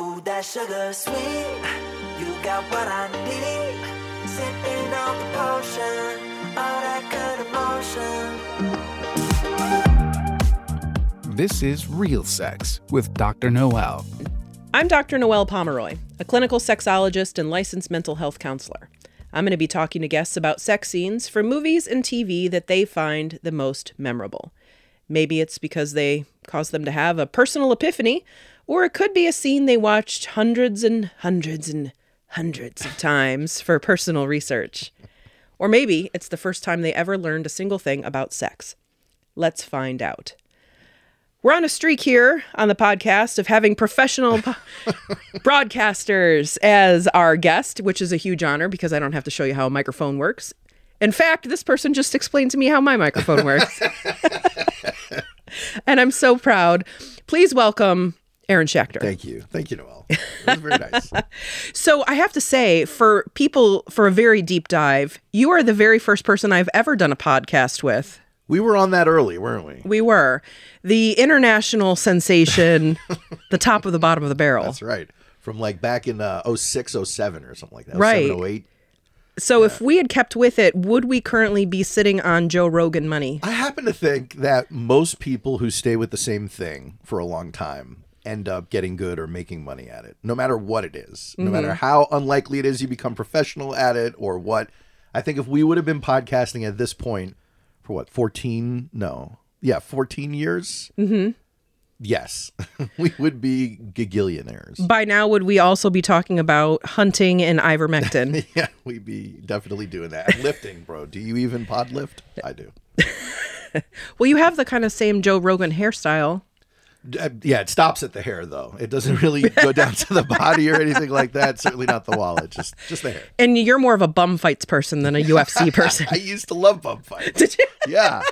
Ooh, that sugar sweet. You got what I need. Sipping on the potion. All that good emotion. This is Real Sex with Dr. Noel. I'm Dr. Noel Pomeroy, a clinical sexologist and licensed mental health counselor. I'm going to be talking to guests about sex scenes from movies and TV that they find the most memorable. Maybe it's because they cause them to have a personal epiphany, or it could be a scene they watched hundreds and hundreds and hundreds of times for personal research. Or maybe it's the first time they ever learned a single thing about sex. Let's find out. We're on a streak here on the podcast of having professional broadcasters as our guest, which is a huge honor because I don't have to show you how a microphone works. In fact, this person just explained to me how my microphone works. and I'm so proud. Please welcome Aaron Schachter. Thank you. Thank you, Noel. That was very nice. So I have to say, for people for a very deep dive, you are the very first person I've ever done a podcast with. We were on that early, weren't we? We were the international sensation, the top of the bottom of the barrel. That's right. From like back in uh, 06, 07 or something like that. Right. 07, 08. So if we had kept with it, would we currently be sitting on Joe Rogan money? I happen to think that most people who stay with the same thing for a long time end up getting good or making money at it, no matter what it is, no matter how unlikely it is you become professional at it or what. I think if we would have been podcasting at this point for what, 14? No. Yeah, 14 years? Mm-hmm. Yes. we would be gigillionaires. By now, would we also be talking about hunting and ivermectin? Yeah, we'd be definitely doing that. Lifting, bro. Do you even pod lift? I do. well, you have the kind of same Joe Rogan hairstyle. Uh, Yeah, it stops at the hair though. It doesn't really go down to the body or anything like that. Certainly not the wallet. Just just the hair. And you're more of a bum fights person than a UFC person. I used to love bum fights. Did you? Yeah.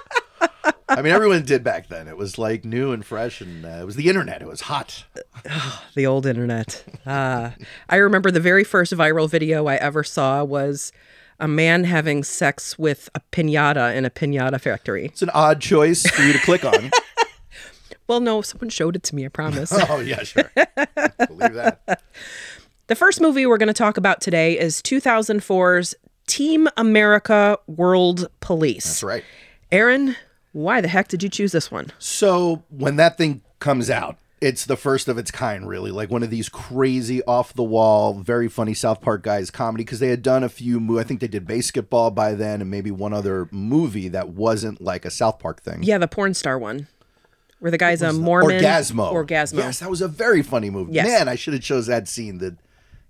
I mean, everyone did back then. It was like new and fresh, and uh, it was the internet. It was hot. The old internet. Ah, I remember the very first viral video I ever saw was a man having sex with a pinata in a pinata factory. It's an odd choice for you to click on. Well, no, someone showed it to me, I promise. oh yeah, sure. Believe that. The first movie we're going to talk about today is 2004's Team America World Police. That's right. Aaron, why the heck did you choose this one? So when that thing comes out, it's the first of its kind, really. Like one of these crazy, off the wall, very funny South Park guys comedy because they had done a few. Mo- I think they did basketball by then, and maybe one other movie that wasn't like a South Park thing. Yeah, the porn star one, where the guy's a Mormon. Orgasmo. Orgasmo. Yes, that was a very funny movie. Yes. Man, I should have chose that scene. The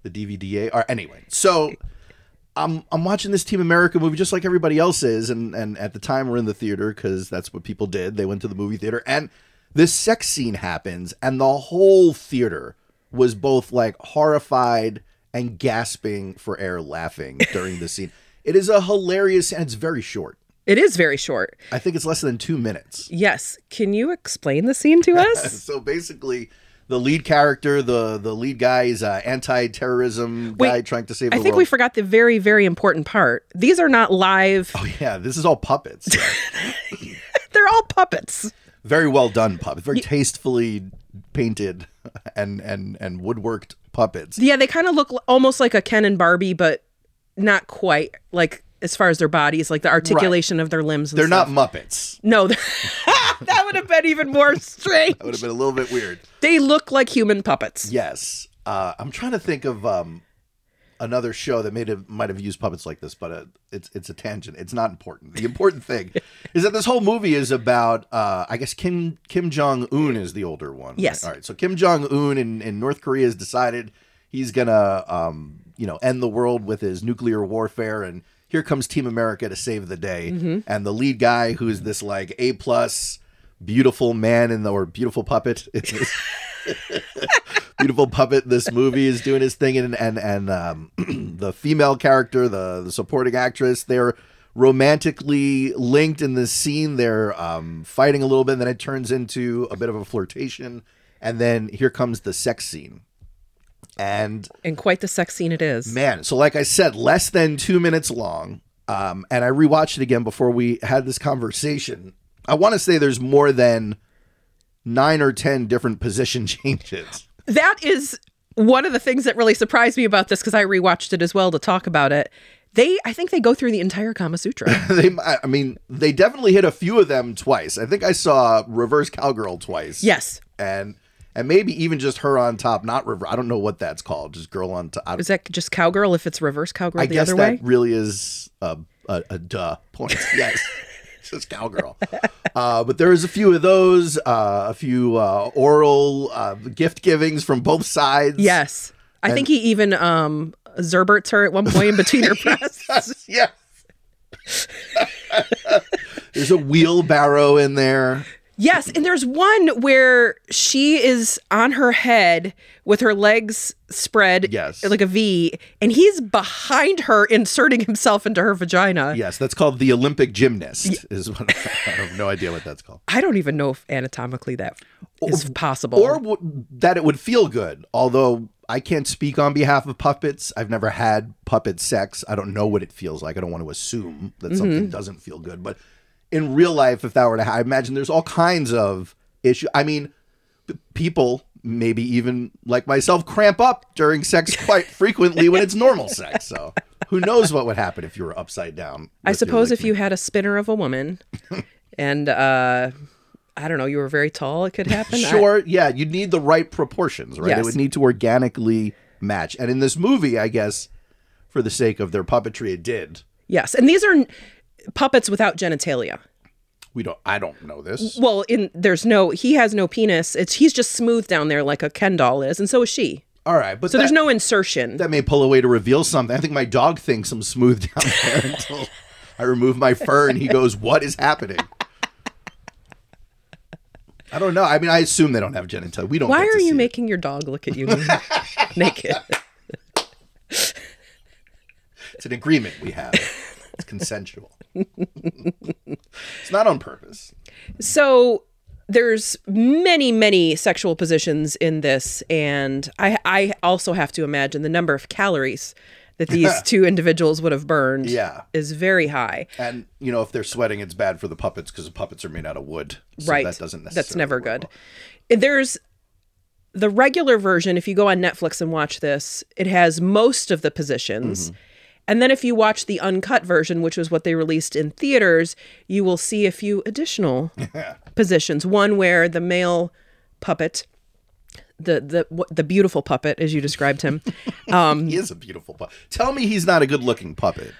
the DVD. Or anyway, so I'm I'm watching this Team America movie just like everybody else is, and and at the time we're in the theater because that's what people did. They went to the movie theater, and this sex scene happens, and the whole theater was both like horrified and gasping for air, laughing during the scene. It is a hilarious, and it's very short. It is very short. I think it's less than two minutes. Yes. Can you explain the scene to us? So basically, the lead character, the the lead guy, is an anti-terrorism guy trying to save I think world. we forgot the very, very important part. These are not live. oh yeah, this is all puppets. They're all puppets. very well done puppets, very tastefully painted and and and woodworked puppets. Yeah, they kind of look almost like a Ken and Barbie, but not quite. Like as far as their bodies, like the articulation of their limbs. And They're stuff. not Muppets. No, that would have been even more strange. That would have been a little bit weird. They look like human puppets. Yes, uh, I'm trying to think of um, another show that made have, might have used puppets like this, but uh, it's it's a tangent. It's not important. The important thing is that this whole movie is about. Uh, I guess Kim Kim Jong Un is the older one. right? Yes. All right. So Kim Jong Un in, in North Korea has decided he's gonna um, you know end the world with his nuclear warfare and. Here comes Team America to save the day, and the lead guy, who's this like A plus beautiful man in the or beautiful puppet, beautiful puppet. This movie is doing his thing. And and and um, the female character the the supporting actress they're romantically linked in this scene. They're um, fighting a little bit. And then it turns into a bit of a flirtation. And then here comes the sex scene and And quite the sex scene it is. man so like i said less than two minutes long um, and i rewatched it again before we had this conversation i want to say there's more than nine or ten different position changes That is one of the things that really surprised me about this because I rewatched it as well to talk about it. They, I think they go through the entire Kama Sutra. they, I I mean, they definitely hit a few of them twice. I think I saw reverse cowgirl twice. yes, and and maybe even just her on top, not reverse. I don't know what that's called. Just girl on top. Is that just cowgirl? If it's reverse cowgirl I the guess other that way, really is a a, a duh point. yes. It's just cowgirl, uh, but there was a few of those, uh, a few uh, oral uh, gift givings from both sides. yes. I think he even um Zerberts her at one point in between her breasts. yes. There's a wheelbarrow in there. Yes, and there's one where she is on her head with her legs spread Yes. like a V, and he's behind her inserting himself into her vagina. Yes, that's called the Olympic gymnast. Is what I have no idea what that's called. I don't even know if anatomically that is possible. or w- that it would feel good. Although I can't speak on behalf of puppets. I've never had puppet sex. I don't know what it feels like. I don't want to assume that Mm-hmm. something doesn't feel good. But in real life, if that were to happen, I imagine there's all kinds of issue. I mean, p- people, maybe even like myself, cramp up during sex quite frequently when it's normal sex. So who knows what would happen if you were upside down? I suppose if you had a spinner of a woman and uh I don't know, you were very tall, it could happen. I- Sure, yeah, you'd need the right proportions, right? It would need to organically match. And in this movie, I guess, for the sake of their puppetry, it did. yes. And these are puppets without genitalia. We don't. I don't know this. Well, in there's no he has no penis. It's he's just smooth down there like a Ken doll is, and so is she. All right, but So that, there's no insertion. that may pull away to reveal something. I think my dog thinks I'm smooth down there until I remove my fur, and he goes, "What is happening?" I don't know. I mean, I assume they don't have genitalia. We don't. Why get to are you see it. making your dog look at you naked? It's an agreement we have. It's consensual. It's not on purpose. So there's many, many sexual positions in this, and I I also have to imagine the number of calories that these two individuals would have burned Yeah. is very high. And you know, if they're sweating, it's bad for the puppets because the puppets are made out of wood. So right. That doesn't necessarily. That's never good. well. There's the regular version, if you go on Netflix and watch this, it has most of the positions. Mm-hmm. And then if you watch the uncut version, which was what they released in theaters, you will see a few additional positions. One where the male puppet, the the the beautiful puppet, as you described him, um, He is a beautiful puppet. Tell me he's not a good-looking puppet.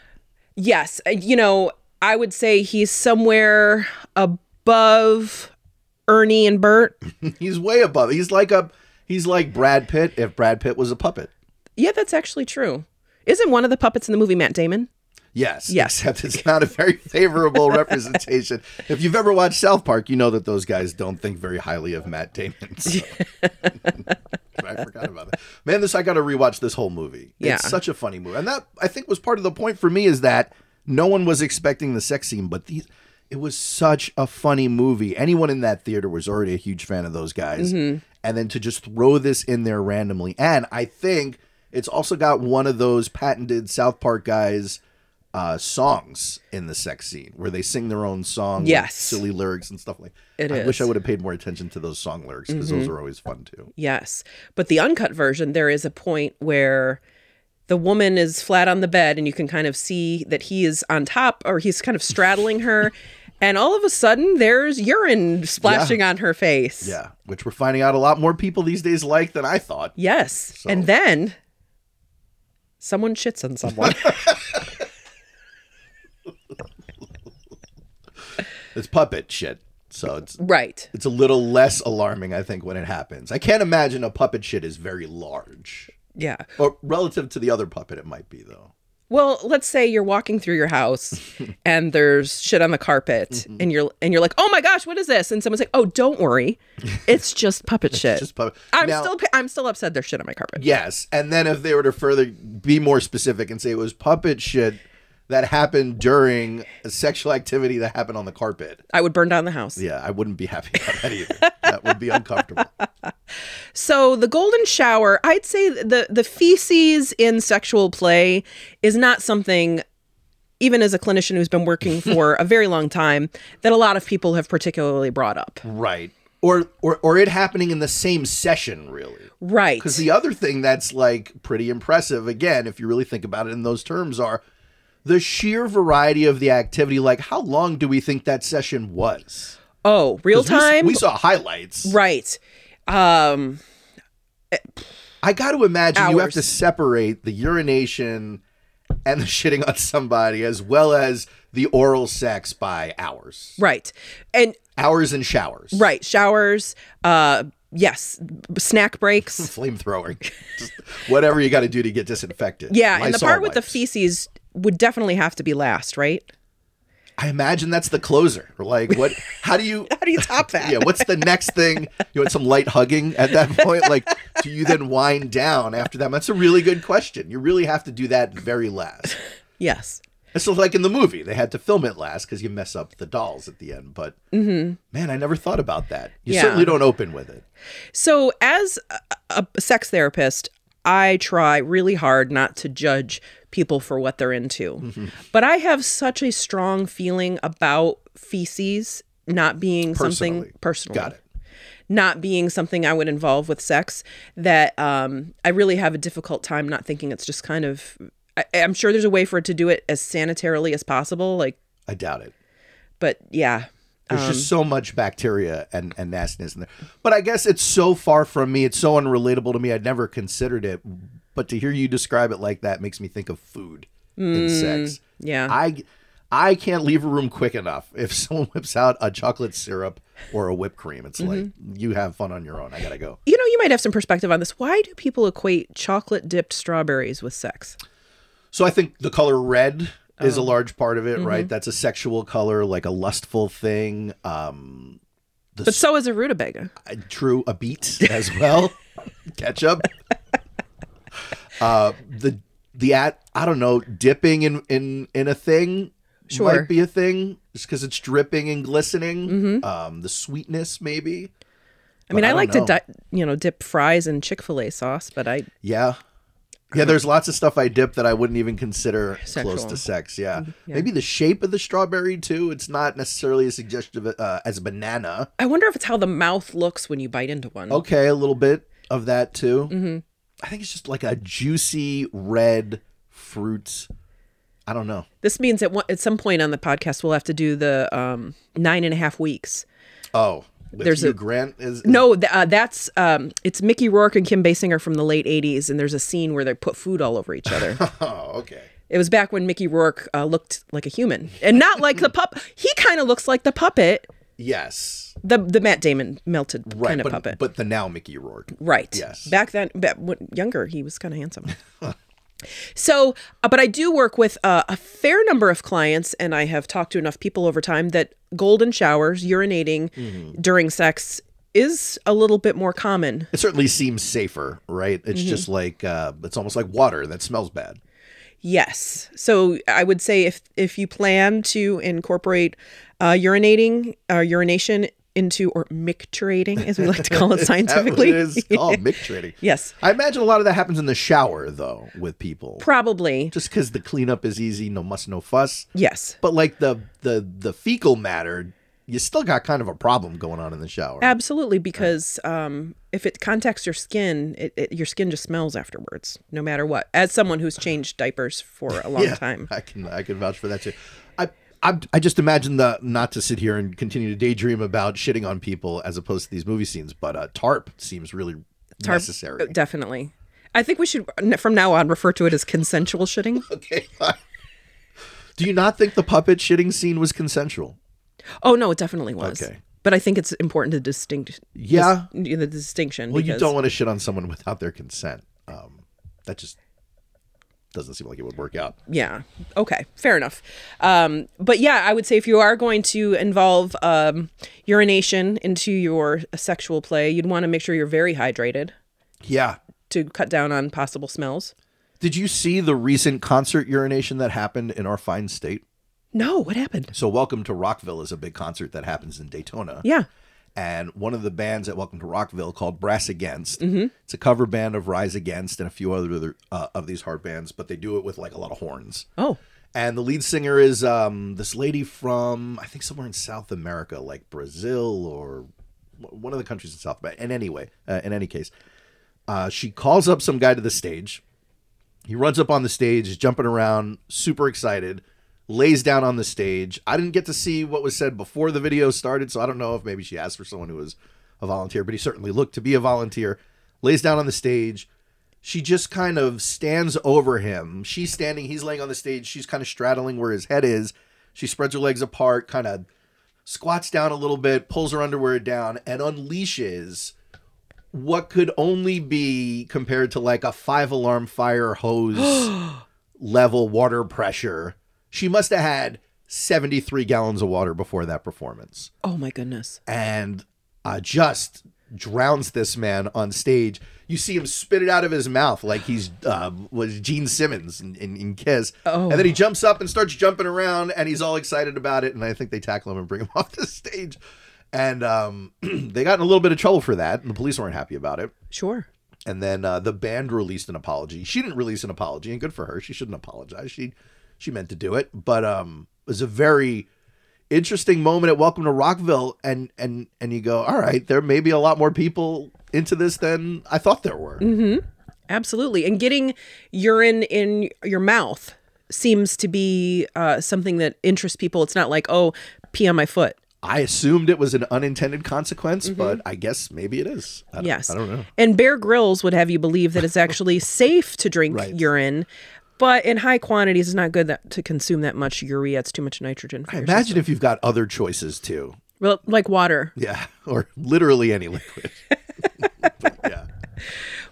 yes, uh, you know, I would say he's somewhere above Ernie and Bert. He's way above. He's like a. He's like Brad Pitt if Brad Pitt was a puppet. Yeah, that's actually true. Isn't one of the puppets in the movie Matt Damon? Yes. Yes. Except it's not a very favorable representation. If you've ever watched South Park, you know that those guys don't think very highly of Matt Damon. so. I forgot about that. Man, this I got to rewatch this whole movie. Yeah. It's such a funny movie, and that I think was part of the point for me is that no one was expecting the sex scene, but these. It was such a funny movie. Anyone in that theater was already a huge fan of those guys, Mm-hmm. and then to just throw this in there randomly, and I think it's also got one of those patented South Park guys uh, songs in the sex scene where they sing their own song, with Yes. silly lyrics and stuff like. It I wish I would have paid more attention to those song lyrics because those are always fun too. Yes. But the uncut version, there is a point where the woman is flat on the bed and you can kind of see that he is on top or he's kind of straddling her. And all of a sudden, there's urine splashing on her face. Yeah, which we're finding out a lot more people these days like than I thought. Yes. And then someone shits on someone. It's puppet shit, so it's right. it's a little less alarming, I think, when it happens. I can't imagine a puppet shit is very large, Yeah. or relative to the other puppet, it might be though. Well, let's say you're walking through your house and there's shit on the carpet Mm-hmm. and you're and you're like, "Oh my gosh, what is this?" And someone's like, "Oh, don't worry. It's just puppet shit." Just puppet. I'm Now- still I'm still upset there's shit on my carpet. Yes, and then if they were to further be more specific and say it was puppet shit that happened during a sexual activity that happened on the carpet, I would burn down the house. yeah, I wouldn't be happy about that either. that would be uncomfortable. So the golden shower, I'd say the the feces in sexual play is not something even as a clinician who's been working for a very long time that a lot of people have particularly brought up. Right. or or or it happening in the same session, really. Right. Because the other thing that's like pretty impressive, again, if you really think about it in those terms, are the sheer variety of the activity. Like, how long do we think that session was? oh, real time. We, saw highlights. right. Um. I got to imagine you have to separate the urination and the shitting on somebody as well as the oral sex by hours. Right. And Hours and showers. right. Showers. Uh. Yes. Snack breaks. Flamethrowing. Whatever you got to do to get disinfected. Yeah. and the part with the feces would definitely have to be last, right? I imagine that's the closer. Like, what? How do you? How do you top that? yeah. What's the next thing? You want some light hugging at that point? Like, do you then wind down after that? That's a really good question. You really have to do that very last. Yes. It's so like in the movie, they had to film it last because you mess up the dolls at the end. But mm-hmm. man, I never thought about that. You. Yeah. certainly don't open with it. So, as a sex therapist, I try really hard not to judge people for what they're into. Mm-hmm. But I have such a strong feeling about feces not being something Personally. personal. Got it. Not being something I would involve with sex that um, I really have a difficult time not thinking it's just kind of. I, I'm sure there's a way for it to do it as sanitarily as possible. Like, I doubt it. but yeah. There's Um, just so much bacteria and, and nastiness in there. But I guess it's so far from me. It's so unrelatable to me. I'd never considered it. But to hear you describe it like that makes me think of food in sex. Mm, yeah. I I can't leave a room quick enough. If someone whips out a chocolate syrup or a whipped cream, it's like Mm-hmm. you have fun on your own. I gotta go. you know, you might have some perspective on this. Why do people equate chocolate dipped strawberries with sex? So I think the color red is a Oh. large part of it, Mm-hmm. right? That's a sexual color, like a lustful thing. Um, the But so is a rutabaga. uh, true a beet as well ketchup uh the the at i don't know dipping in in in a thing Sure. might be a thing just because it's dripping and glistening um the sweetness maybe I mean, I, I like know. to di- you know dip fries in Chick Fil A sauce, but I yeah yeah there's lots of stuff i dip that i wouldn't even consider close to sex yeah. yeah. maybe the shape of the strawberry too it's not necessarily as suggestive uh, as a banana I wonder if it's how the mouth looks when you bite into one. Okay, a little bit of that too. Mm-hmm. I think it's just like a juicy red fruit. I don't know. This means at one, at some point on the podcast we'll have to do the um, nine and a half weeks. Oh, with There's Hugh a- Grant is, is No, th- uh, that's um, it's Mickey Rourke and Kim Basinger from the late '80s, and there's a scene where they put food all over each other. Oh, okay. it was back when Mickey Rourke uh, looked like a human and not like the pup. He kind of looks like the puppet, Yes, the the Matt Damon melted right. kind of but puppet. but the now Mickey Rourke. Right. Yes. Back then, back when younger, he was kind of handsome. so, uh, but I do work with uh, a fair number of clients, and I have talked to enough people over time that golden showers, urinating Mm-hmm. during sex, is a little bit more common. It certainly seems safer, right? It's Mm-hmm. just like uh, it's almost like water that smells bad. Yes. So I would say if if you plan to incorporate uh, urinating, uh, urination into or micturating, as we like to call it scientifically, it is called micturating. yes, I imagine a lot of that happens in the shower, though, with people. probably Just because the cleanup is easy, no muss, no fuss. yes. But like the the the fecal matter, you still got kind of a problem going on in the shower. Absolutely, because um, if it contacts your skin, it, it, your skin just smells afterwards, no matter what. As someone who's changed diapers for a long time, I can I can vouch for that too. I just imagine the not to sit here and continue to daydream about shitting on people as opposed to these movie scenes, but uh, tarp seems really Tarp- necessary. definitely. I think we should, from now on, refer to it as consensual shitting. okay. Do you not think the puppet shitting scene was consensual? Oh no, it definitely was. Okay. But I think it's important to distinct. Yeah. dis- the distinction. Well, you don't want to shit on someone without their consent. Um, that just doesn't seem like it would work out. Yeah. Okay. Fair enough. Um, but yeah, I would say if you are going to involve um, urination into your sexual play, you'd want to make sure you're very hydrated Yeah. to cut down on possible smells. Did you see the recent concert urination that happened in our fine state? No, what happened? So, Welcome to Rockville is a big concert that happens in Daytona. Yeah. And one of the bands at Welcome to Rockville called Brass Against. Mm-hmm. It's a cover band of Rise Against and a few other uh, of these hard bands, but they do it with like a lot of horns. Oh, And the lead singer is um, this lady from I think somewhere in South America, like Brazil or one of the countries in South America. And anyway, uh, in any case, uh, she calls up some guy to the stage. He runs up on the stage, jumping around, super excited, lays down on the stage. I didn't get to see what was said before the video started, so I don't know if maybe she asked for someone who was a volunteer, but he certainly looked to be a volunteer. Lays down on the stage. She just kind of stands over him. She's standing, he's laying on the stage. She's kind of straddling where his head is. She spreads her legs apart, kind of squats down a little bit, pulls her underwear down, and unleashes what could only be compared to like a five alarm fire hose level water pressure. She must have had 73 gallons of water before that performance Oh my goodness. and uh, just drowns this man on stage. You see him spit it out of his mouth like he's uh, was Gene Simmons in, in, in Kiss, Oh. and then he jumps up and starts jumping around, and he's all excited about it. And I think they tackle him and bring him off the stage, and um, they got in a little bit of trouble for that, and the police weren't happy about it. Sure. And then uh, the band released an apology. She didn't release an apology, and good for her. She shouldn't apologize. She she meant to do it, but um, it was a very interesting moment at Welcome to Rockville, and and and you go, all right, there may be a lot more people into this than I thought there were. Mm-hmm. Absolutely. And getting urine in your mouth seems to be uh, something that interests people. It's not like, oh, pee on my foot. I assumed it was an unintended consequence, but I guess maybe it is. I don't, Yes. I don't know. And Bear Grylls would have you believe that it's actually safe to drink Right. urine, but in high quantities, it's not good that, to consume that much urea. It's too much nitrogen. For your Imagine system. if you've got other choices too. well, like water. Yeah, or literally any liquid. Yeah.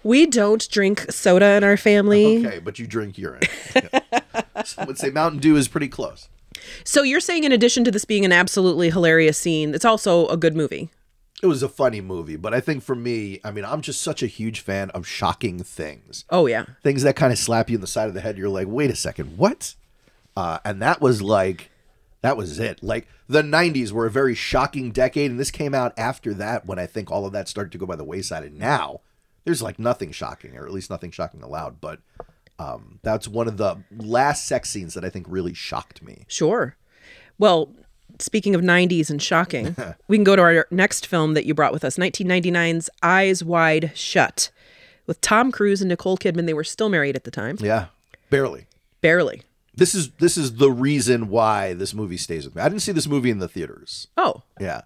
We don't drink soda in our family. Okay, but you drink urine. Yeah. Some would say Mountain Dew is pretty close. So you're saying, in addition to this being an absolutely hilarious scene, it's also a good movie. It was a funny movie, but I think for me, I mean, I'm just such a huge fan of shocking things. Oh yeah. Things that kind of slap you in the side of the head. You're like, wait a second, what? Uh, and that was like, that was it. Like the 90s were a very shocking decade, and this came out after that when I think all of that started to go by the wayside. And now there's like nothing shocking, or at least nothing shocking allowed. But um, that's one of the last sex scenes that I think really shocked me. Sure. Well, speaking of 90s and shocking, we can go to our next film that you brought with us 1999's Eyes Wide Shut. With Tom Cruise and Nicole Kidman, they were still married at the time. Yeah, barely. Barely. This is this is the reason why this movie stays with me. I didn't see this movie in the theaters. Oh, Yeah.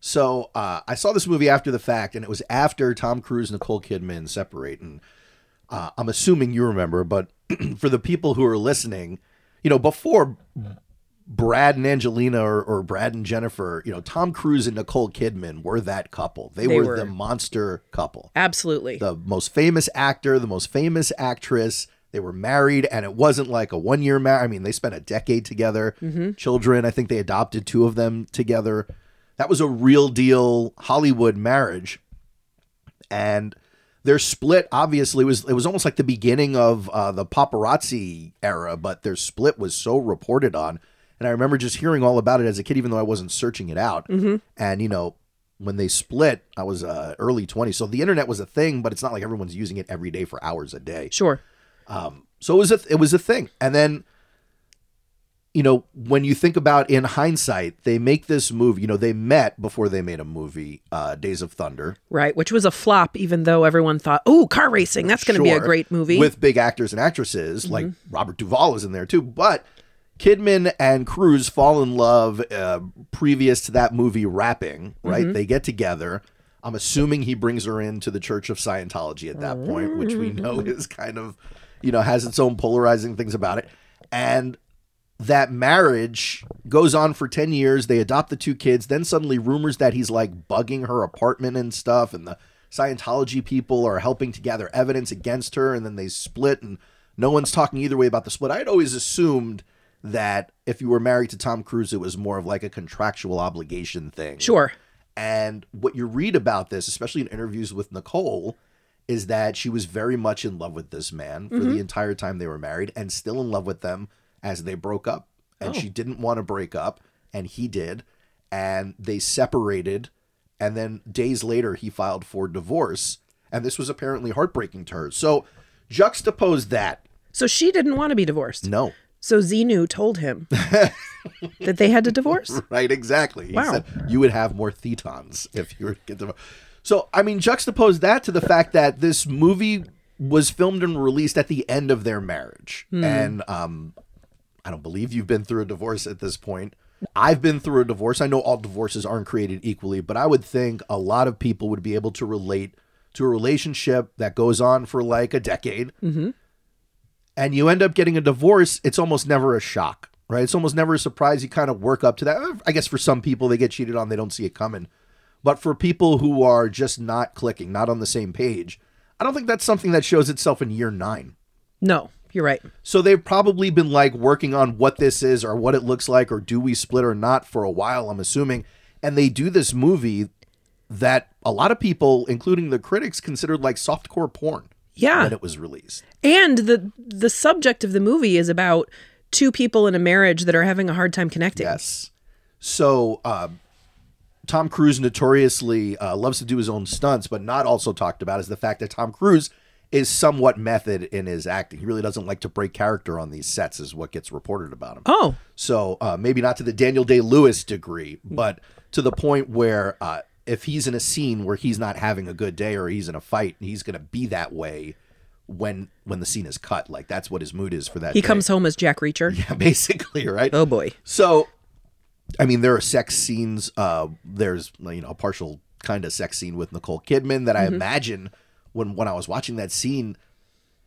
So uh, I saw this movie after the fact, and it was after Tom Cruise and Nicole Kidman separate. And uh, I'm assuming you remember, but for the people who are listening, you know, before Brad and Angelina or, or Brad and Jennifer, you know, Tom Cruise and Nicole Kidman were that couple. They, They were, were. the monster couple. absolutely. The most famous actor, the most famous actress. They were married, and it wasn't like a one year marriage. I mean, they spent a decade together. Children, I think they adopted two of them together. That was a real deal Hollywood marriage. And their split obviously was it was almost like the beginning of uh, the paparazzi era, but their split was so reported on. And I remember just hearing all about it as a kid, even though I wasn't searching it out. And you know, when they split, I was uh, early 20s, so the internet was a thing, but it's not like everyone's using it every day for hours a day. sure. So it was a it was a thing. And then you know, when you think about in hindsight, they make this movie, you know, they met before they made a movie, uh, Days of Thunder. Right. Which was a flop, even though everyone thought, oh, car racing, that's going to be a great movie. Mm-hmm. With big actors and actresses, like Robert Duvall is in there too. But Kidman and Cruise fall in love uh, previous to that movie wrapping, right? Mm-hmm. They get together. I'm assuming he brings her into the Church of Scientology at that point, which we know Mm-hmm. is kind of, you know, has its own polarizing things about it. And that marriage goes on for 10 years. They adopt the two kids. Then suddenly rumors that he's like bugging her apartment and stuff. And the Scientology people are helping to gather evidence against her. And then they split. And no one's talking either way about the split. I had always assumed that if you were married to Tom Cruise, it was more of like a contractual obligation thing. sure. And what you read about this, especially in interviews with Nicole, is that she was very much in love with this man for the mm-hmm. entire time they were married and still in love with them as they broke up. And oh. she didn't want to break up, and he did. And they separated. And then days later, he filed for divorce. And this was apparently heartbreaking to her. So juxtapose that. So she didn't want to be divorced. No. So Xenu told him that they had to divorce. Right, exactly. He Wow. said you would have more thetans if you were to get them. So, I mean, juxtapose that to the fact that this movie was filmed and released at the end of their marriage. And um, I don't believe you've been through a divorce at this point. I've been through a divorce. I know all divorces aren't created equally, but I would think a lot of people would be able to relate to a relationship that goes on for like a decade and you end up getting a divorce, it's almost never a shock, right? It's almost never a surprise. You kind of work up to that. I guess for some people, they get cheated on, they don't see it coming. But for people who are just not clicking, not on the same page, I don't think that's something that shows itself in year nine. No, you're right. So they've probably been like working on what this is or what it looks like or do we split or not for a while, I'm assuming. And they do this movie that a lot of people, including the critics, considered like softcore porn Yeah. when it was released. And the the subject of the movie is about two people in a marriage that are having a hard time connecting. Yes. So uh, Tom Cruise notoriously uh, loves to do his own stunts, but not also talked about is the fact that Tom Cruise is somewhat method in his acting. He really doesn't like to break character on these sets, is what gets reported about him. Oh, So uh, maybe not to the Daniel Day Lewis degree, but to the point where uh, if he's in a scene where he's not having a good day or he's in a fight, he's going to be that way when when the scene is cut. Like that's what his mood is for that. he day. comes home as Jack Reacher. Yeah, basically, right? Oh boy. So, I mean, there are sex scenes. Uh, there's you know a partial kind of sex scene with Nicole Kidman that I imagine when when I was watching that scene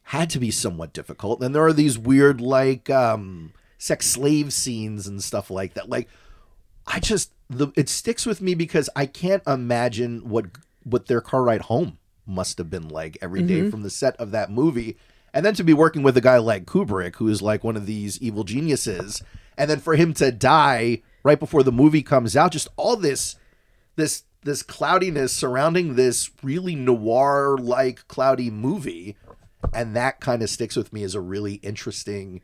had to be somewhat difficult. And there are these weird like um, sex slave scenes and stuff like that. Like, I just the it sticks with me because I can't imagine what what their car ride home must have been like every day mm-hmm. from the set of that movie. And then to be working with a guy like Kubrick, who is like one of these evil geniuses, and then for him to die right before the movie comes out, just all this this this cloudiness surrounding this really noir like cloudy movie. And that kind of sticks with me as a really interesting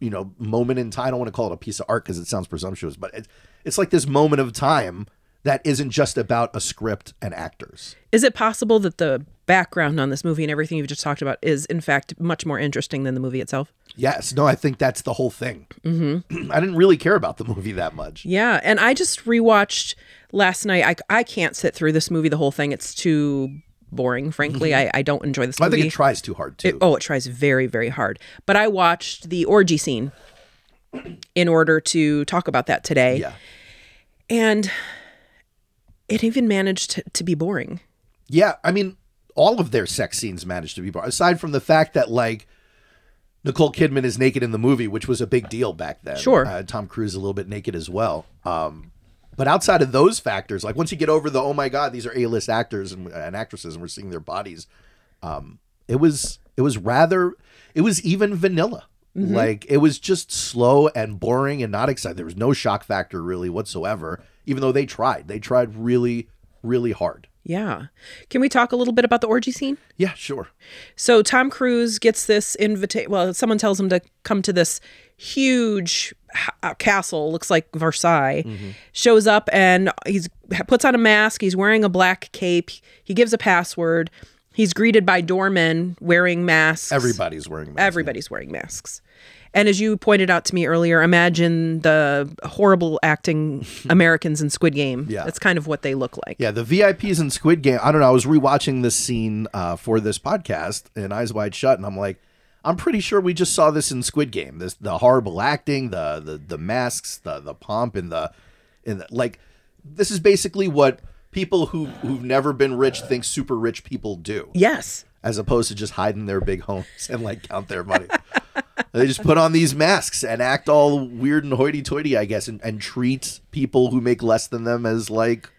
you know moment in time. I don't want to call it a piece of art because it sounds presumptuous but it's, it's like this moment of time that isn't just about a script and actors Is it possible that the background on this movie and everything you've just talked about is in fact much more interesting than the movie itself? yes no i think that's the whole thing mm-hmm. i didn't really care about the movie that much Yeah, and I just rewatched last night. I I can't sit through this movie the whole thing. It's too boring, frankly. I, I don't enjoy this Mm-hmm. i movie. think it tries too hard too It- oh, it tries very, very hard. But I watched the orgy scene in order to talk about that today. yeah And it even managed to, to be boring. Yeah, I mean, all of their sex scenes managed to be bar. Aside from the fact that like Nicole Kidman is naked in the movie, which was a big deal back then. Sure. uh, Tom Cruise a little bit naked as well. Um, but outside of those factors, like once you get over the oh my god, these are A list actors and, and actresses, and we're seeing their bodies, um, it was it was rather it was even vanilla. Like it was just slow and boring and not exciting. There was no shock factor really whatsoever. Even though they tried, they tried really, really hard. Yeah. Can we talk a little bit about the orgy scene? Yeah, sure. So Tom Cruise gets this invitation. Well, someone tells him to come to this huge ha- uh, castle, looks like Versailles. Shows up and he's puts on a mask. He's wearing a black cape. He gives a password. He's greeted by doormen wearing masks. Everybody's wearing masks. Everybody's wearing masks. And as you pointed out to me earlier, imagine the horrible acting Americans in Squid Game. Yeah. That's kind of what they look like. Yeah, the VIPs in Squid Game. I don't know. I was rewatching this scene uh, for this podcast in Eyes Wide Shut, and I'm like, I'm pretty sure we just saw this in Squid Game. This the horrible acting, the the the masks, the the pomp, and the and the, like. This is basically what people who who've never been rich think super rich people do, Yes. as opposed to just hiding their big homes and like count their money. they just put on these masks and act all weird and hoity-toity, I guess, and, and treat people who make less than them as like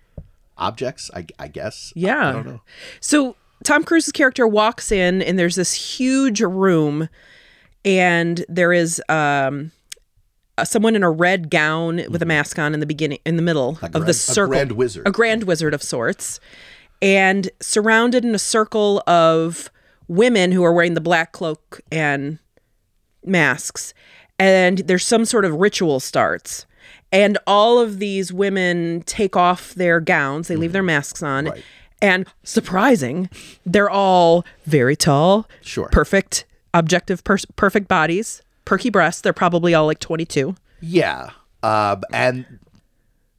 objects. I, I guess. Yeah. I don't know. So Tom Cruise's character walks in, and there's this huge room, and there is um, someone in a red gown with a mask on in the beginning, in the middle of grand- the circle, a grand wizard. a grand wizard of sorts, and surrounded in a circle of women who are wearing the black cloak and masks, and there's some sort of ritual starts. And all of these women take off their gowns, they leave their masks on. Mm-hmm. Right. And surprising, they're all very tall, Sure. perfect, objective, pers- perfect bodies, perky breasts. They're probably all like 22. Yeah. Um, and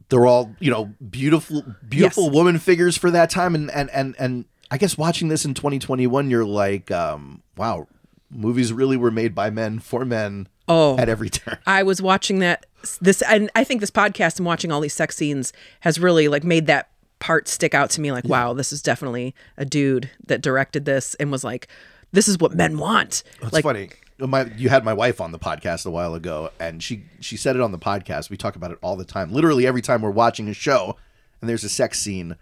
they're all, you know, beautiful, beautiful Yes. woman figures for that time. And, and, and, and I guess watching this in 2021, you're like, um, wow, movies really were made by men for men Oh. at every turn. I was watching that this and I think this podcast and watching all these sex scenes has really like made that part stick out to me like wow this is definitely a dude that directed this and was like this is what men want It's like funny. My, you had my wife on the podcast a while ago, and she she said it on the podcast. We talk about it all the time. Literally every time we're watching a show, and there's a sex scene,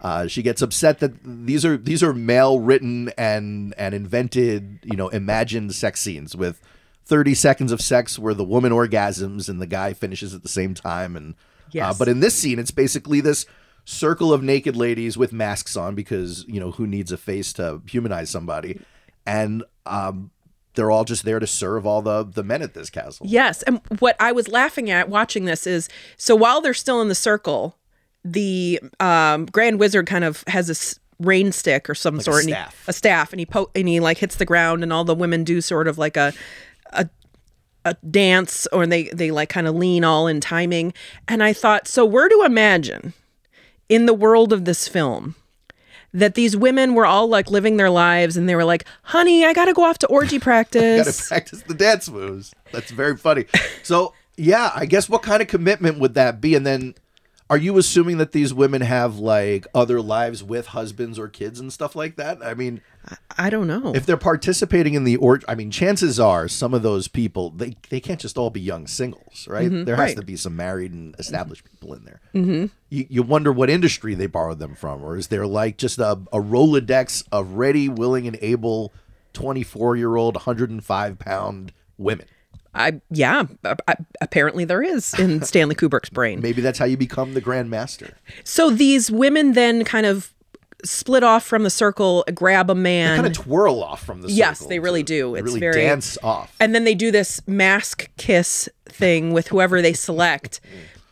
uh, she gets upset that these are these are male written and and invented, you know, imagined sex scenes with 30 seconds of sex where the woman orgasms and the guy finishes at the same time. And uh, Yes. but in this scene, it's basically this circle of naked ladies with masks on because you know who needs a face to humanize somebody, and um, they're all just there to serve all the the men at this castle. Yes. And what I was laughing at watching this is so while they're still in the circle, the um, Grand Wizard kind of has this rain stick or some a sort, and he- a staff, and he po- and he like hits the ground, and all the women do sort of like a a a dance, or they they like kind of lean all in timing. And I thought, so where to imagine in the world of this film that these women were all like living their lives and they were like, honey, I gotta go off to orgy practice. got to practice the dance moves. That's very funny. So yeah, I guess what kind of commitment would that be? And then, are you assuming that these women have like other lives with husbands or kids and stuff like that? I mean, I don't know. if they're participating in the or I mean, chances are some of those people they they can't just all be young singles, right? there has right. to be some married and established people in there. Mm-hmm. You, you wonder what industry they borrowed them from, or is there like just a, a rolodex of ready, willing, and able twenty four year old, one hundred and five pound women? I yeah, apparently there is in Stanley Kubrick's brain. Maybe that's how you become the Grand Master. So these women then kind of split off from the circle, grab a man, They Kind of twirl off from the Yes, circle Yes, they really do. It's really very- dance off. and then they do this mask kiss thing with whoever they select.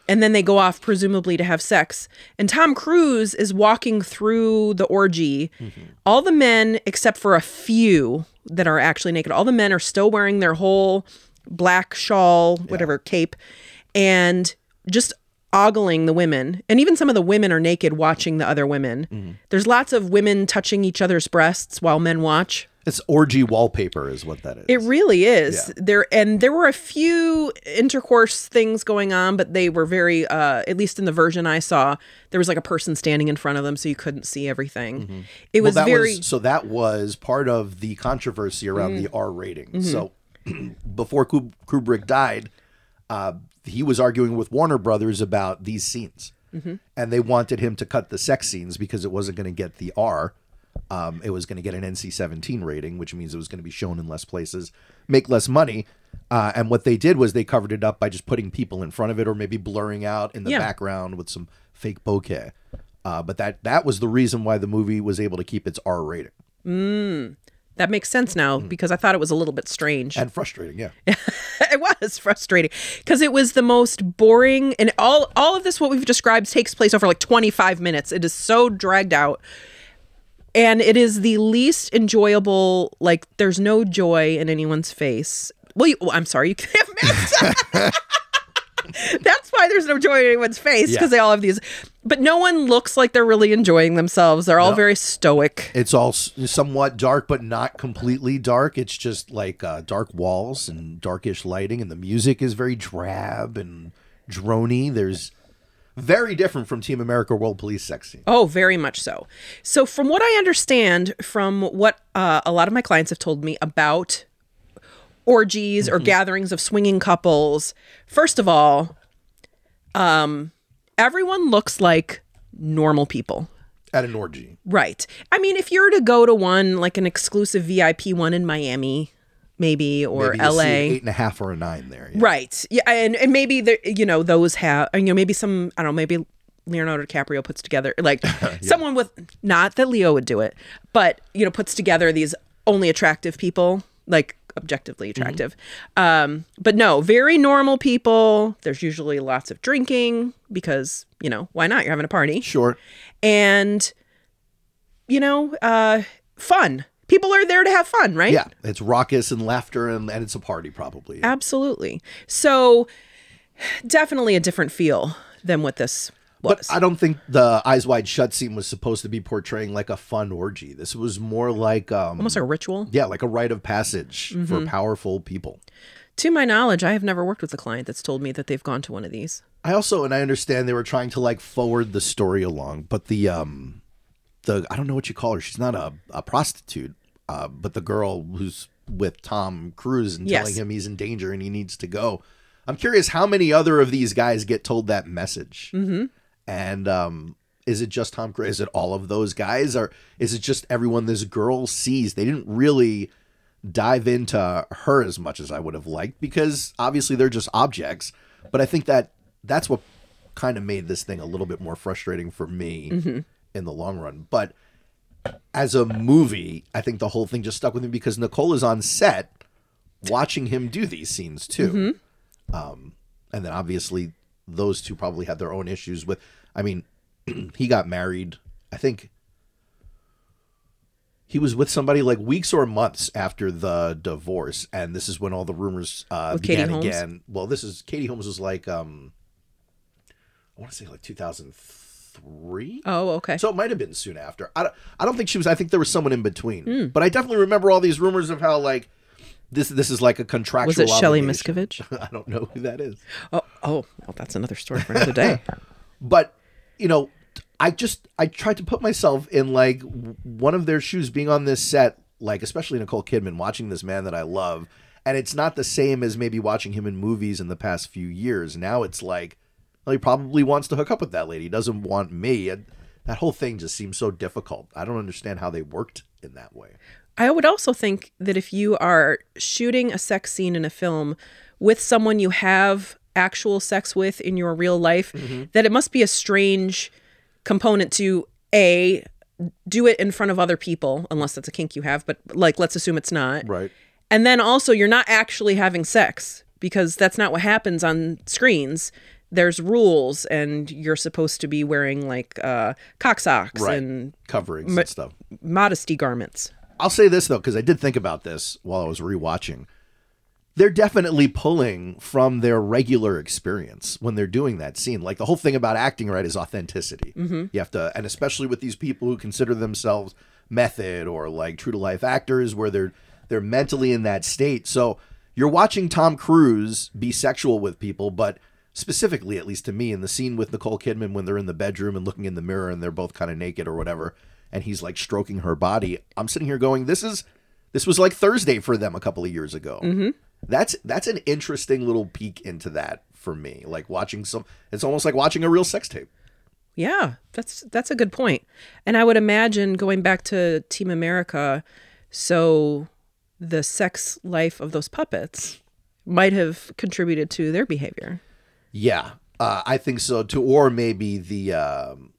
And then they go off, presumably to have sex. And Tom Cruise is walking through the orgy. Mm-hmm. All the men, except for a few that are actually naked, all the men are still wearing their whole black shawl, whatever, cape, and just ogling the women. And even some of the women are naked watching the other women. There's lots of women touching each other's breasts while men watch. It's orgy wallpaper, is what that is. It really is. Yeah. There and there were a few intercourse things going on, but they were very uh at least in the version I saw, there was like a person standing in front of them so you couldn't see everything. It was Mm-hmm. well, very was, so that was part of the controversy around Mm. the R rating. Mm-hmm. So before Kubrick died, uh, he was arguing with Warner Brothers about these scenes, Mm-hmm. and they wanted him to cut the sex scenes because it wasn't going to get the R. Um, it was going to get an NC-17 rating, which means it was going to be shown in less places, make less money. Uh, and what they did was they covered it up by just putting people in front of it, or maybe blurring out in the Yeah. background with some fake bokeh. Uh, but that that was the reason why the movie was able to keep its R rating that makes sense now because I thought it was a little bit strange. and frustrating. Yeah, it was frustrating because it was the most boring and all all of this what we've described takes place over like 25 minutes. It is so dragged out and it is the least enjoyable like there's no joy in anyone's face. Well, you, i'm sorry you can have masks that's why there's no joy in anyone's face because Yeah. they all have these but no one looks like they're really enjoying themselves they're all very stoic it's all somewhat dark, but not completely dark. It's just like uh, dark walls and darkish lighting, and the music is very drab and drony. There's very different from Team America World Police sex scene. Oh, very much so. So, from what I understand, from what uh, a lot of my clients have told me about orgies or gatherings of swinging couples, first of all, um, everyone looks like normal people. At an orgy, Right. I mean, if you were to go to one, like an exclusive VIP one in Miami, maybe, or Maybe you see LA. an eight and a half or a nine there. yeah. Right. Yeah, and, and maybe there, you know, those have, you know, maybe some, I don't know, maybe Leonardo DiCaprio puts together like someone with not that Leo would do it, but you know, puts together these only attractive people, like objectively attractive. Um, but no, very normal people. There's usually lots of drinking because, you know, why not? You're having a party Sure. and you know uh fun people are there to have fun, right? Yeah, it's raucous and laughter, and, and it's a party probably. Absolutely. So definitely a different feel than what this was. But I don't think the Eyes Wide Shut scene was supposed to be portraying like a fun orgy. This was more like um, Almost like a ritual. yeah, like a rite of passage Mm-hmm. for powerful people. To my knowledge, I have never worked with a client that's told me that they've gone to one of these. I also and I understand they were trying to like forward the story along, but the um the I don't know what you call her. She's not a, a prostitute, uh, but the girl who's with Tom Cruise and Yes. telling him he's in danger and he needs to go. I'm curious how many other of these guys get told that message. Mm-hmm. And um, is it just Tom Cruise? Is it all of those guys, or is it just everyone this girl sees? They didn't really dive into her as much as I would have liked because obviously they're just objects. But I think that that's what kind of made this thing a little bit more frustrating for me in the long run. But as a movie, I think the whole thing just stuck with me because Nicole is on set watching him do these scenes too. Um, and then obviously those two probably had their own issues with. I mean, he got married. I think he was with somebody like weeks or months after the divorce, and this is when all the rumors uh, began again. Well, this is Katie Holmes was like, um, I want to say like 2003. Oh, okay. So it might have been soon after. I don't, I don't think she was. I think there was someone in between. Hmm. But I definitely remember all these rumors of how like this this is like a contractual. was it Shelly obligation. Miscavige? I don't know who that is. Oh, oh, well, that's another story for another day. But you know, I just I tried to put myself in like one of their shoes, being on this set, like especially Nicole Kidman, watching this man that I love, and it's not the same as maybe watching him in movies in the past few years. Now it's like, well, he probably wants to hook up with that lady. He doesn't want me. And that whole thing just seems so difficult. I don't understand how they worked in that way. I would also think that if you are shooting a sex scene in a film with someone you have actual sex with in your real life, that it must be a strange component to A, do it in front of other people, unless that's a kink you have, but like, let's assume it's not. Right. And then also, you're not actually having sex because that's not what happens on screens. There's rules, and you're supposed to be wearing like uh, cock socks Right. and Coverings and stuff. modesty garments. I'll say this though, because I did think about this while I was rewatching. They're definitely pulling from their regular experience when they're doing that scene. Like the whole thing about acting right is authenticity. Mm-hmm. You have to, and especially with these people who consider themselves method or like true to life actors, where they're they're mentally in that state. So you're watching Tom Cruise be sexual with people, but specifically, at least to me, in the scene with Nicole Kidman when they're in the bedroom and looking in the mirror and they're both kind of naked or whatever, and he's like stroking her body. I'm sitting here going, "This is this was like Thursday for them a couple of years ago." Mm-hmm. That's that's an interesting little peek into that for me. Like watching some, it's almost like watching a real sex tape. Yeah, that's that's a good point. And I would imagine going back to Team America, so the sex life of those puppets might have contributed to their behavior. Yeah, uh, I think so too. Or maybe the um,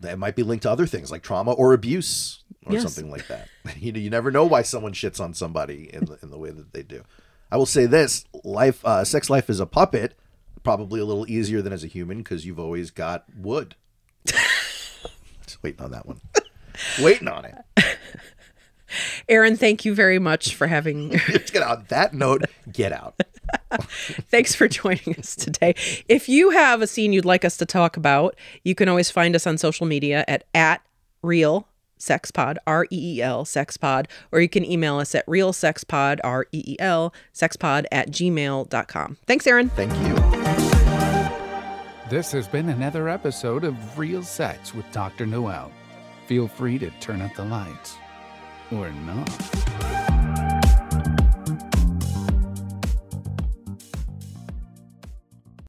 that might be linked to other things like trauma or abuse or Yes. something like that. you know, you never know why someone shits on somebody in the, in the way that they do. I will say this: life, uh, sex life as a puppet, probably a little easier than as a human because you've always got wood. Just waiting on that one. waiting on it. Aaron, thank you very much for having Let's get out. that note. Get out. Thanks for joining us today. If you have a scene you'd like us to talk about, you can always find us on social media at at reel sexpod r e e l sexpod or you can email us at reelsexpod r e e l sexpod at gmail.com. Thanks, Aaron. Thank you. This has been another episode of Reel Sex with Dr. Noel. Feel free to turn up the lights. Or not.